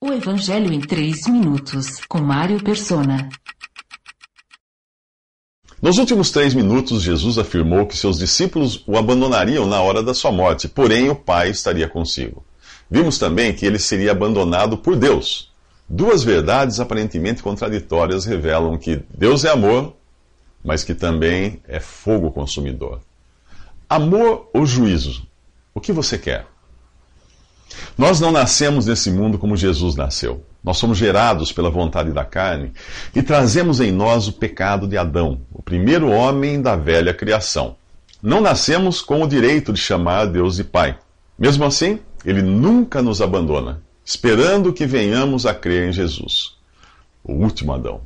O Evangelho em 3 minutos, com Mário Persona. Nos últimos três minutos, Jesus afirmou que seus discípulos o abandonariam na hora da sua morte, porém o Pai estaria consigo. Vimos também que ele seria abandonado por Deus. Duas verdades aparentemente contraditórias revelam que Deus é amor, mas que também é fogo consumidor. Amor ou juízo? O que você quer? Nós não nascemos nesse mundo como Jesus nasceu. Nós somos gerados pela vontade da carne e trazemos em nós o pecado de Adão, o primeiro homem da velha criação. Não nascemos com o direito de chamar Deus de Pai. Mesmo assim, ele nunca nos abandona, esperando que venhamos a crer em Jesus, o último Adão,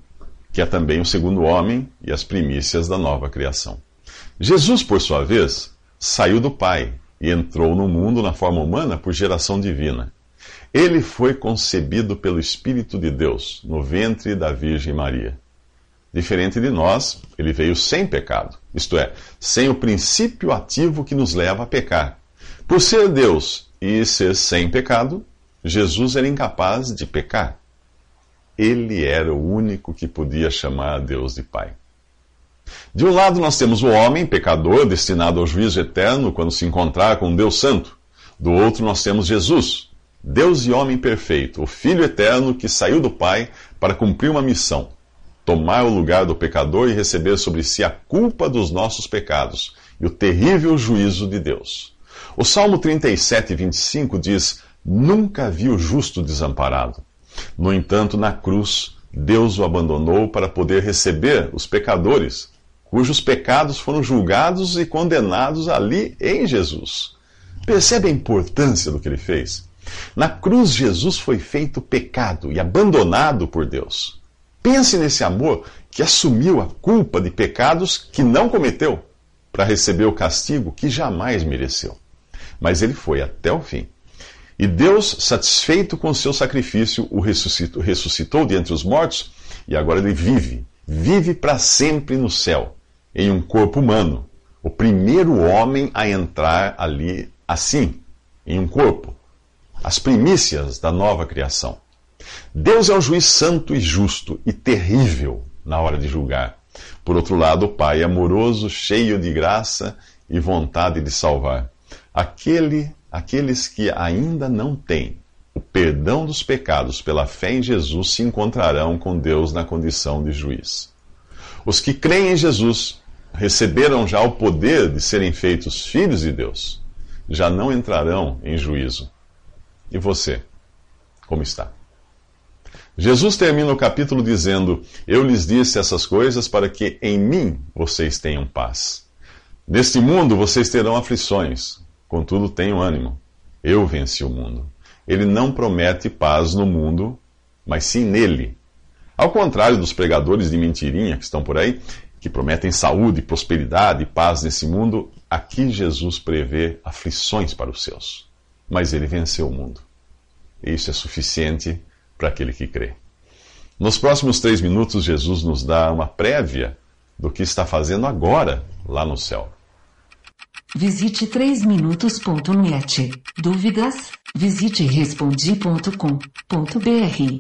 que é também o segundo homem e as primícias da nova criação. Jesus, por sua vez, saiu do Pai e entrou no mundo na forma humana por geração divina. Ele foi concebido pelo Espírito de Deus no ventre da Virgem Maria. Diferente de nós, ele veio sem pecado, isto é, sem o princípio ativo que nos leva a pecar. Por ser Deus e ser sem pecado, Jesus era incapaz de pecar. Ele era o único que podia chamar a Deus de Pai. De um lado, nós temos o homem, pecador, destinado ao juízo eterno quando se encontrar com Deus Santo. Do outro, nós temos Jesus, Deus e homem perfeito, o Filho eterno que saiu do Pai para cumprir uma missão: tomar o lugar do pecador e receber sobre si a culpa dos nossos pecados e o terrível juízo de Deus. O Salmo 37, 25 diz: Nunca vi o justo desamparado. No entanto, na cruz, Deus o abandonou para poder receber os pecadores cujos pecados foram julgados e condenados ali em Jesus. Percebe a importância do que ele fez? Na cruz, Jesus foi feito pecado e abandonado por Deus. Pense nesse amor que assumiu a culpa de pecados que não cometeu para receber o castigo que jamais mereceu. Mas ele foi até o fim. E Deus, satisfeito com o seu sacrifício, o ressuscitou, ressuscitou de entre os mortos e agora ele vive, vive para sempre no céu em um corpo humano. O primeiro homem a entrar ali assim, em um corpo. As primícias da nova criação. Deus é um juiz santo e justo e terrível na hora de julgar. Por outro lado, o Pai é amoroso, cheio de graça e vontade de salvar. Aquele, aqueles que ainda não têm o perdão dos pecados pela fé em Jesus se encontrarão com Deus na condição de juiz. Os que creem em Jesus receberam já o poder de serem feitos filhos de Deus, já não entrarão em juízo. E você, como está? Jesus termina o capítulo dizendo: Eu lhes disse essas coisas para que em mim vocês tenham paz. Neste mundo vocês terão aflições, contudo tenham ânimo. Eu venci o mundo. Ele não promete paz no mundo, mas sim nele. Ao contrário dos pregadores de mentirinha que estão por aí, que prometem saúde, prosperidade e paz nesse mundo, aqui Jesus prevê aflições para os seus. Mas ele venceu o mundo. Isso é suficiente para aquele que crê. Nos próximos três minutos, Jesus nos dá uma prévia do que está fazendo agora lá no céu. Visite 3minutos.net. Dúvidas? Visite respondi.com.br.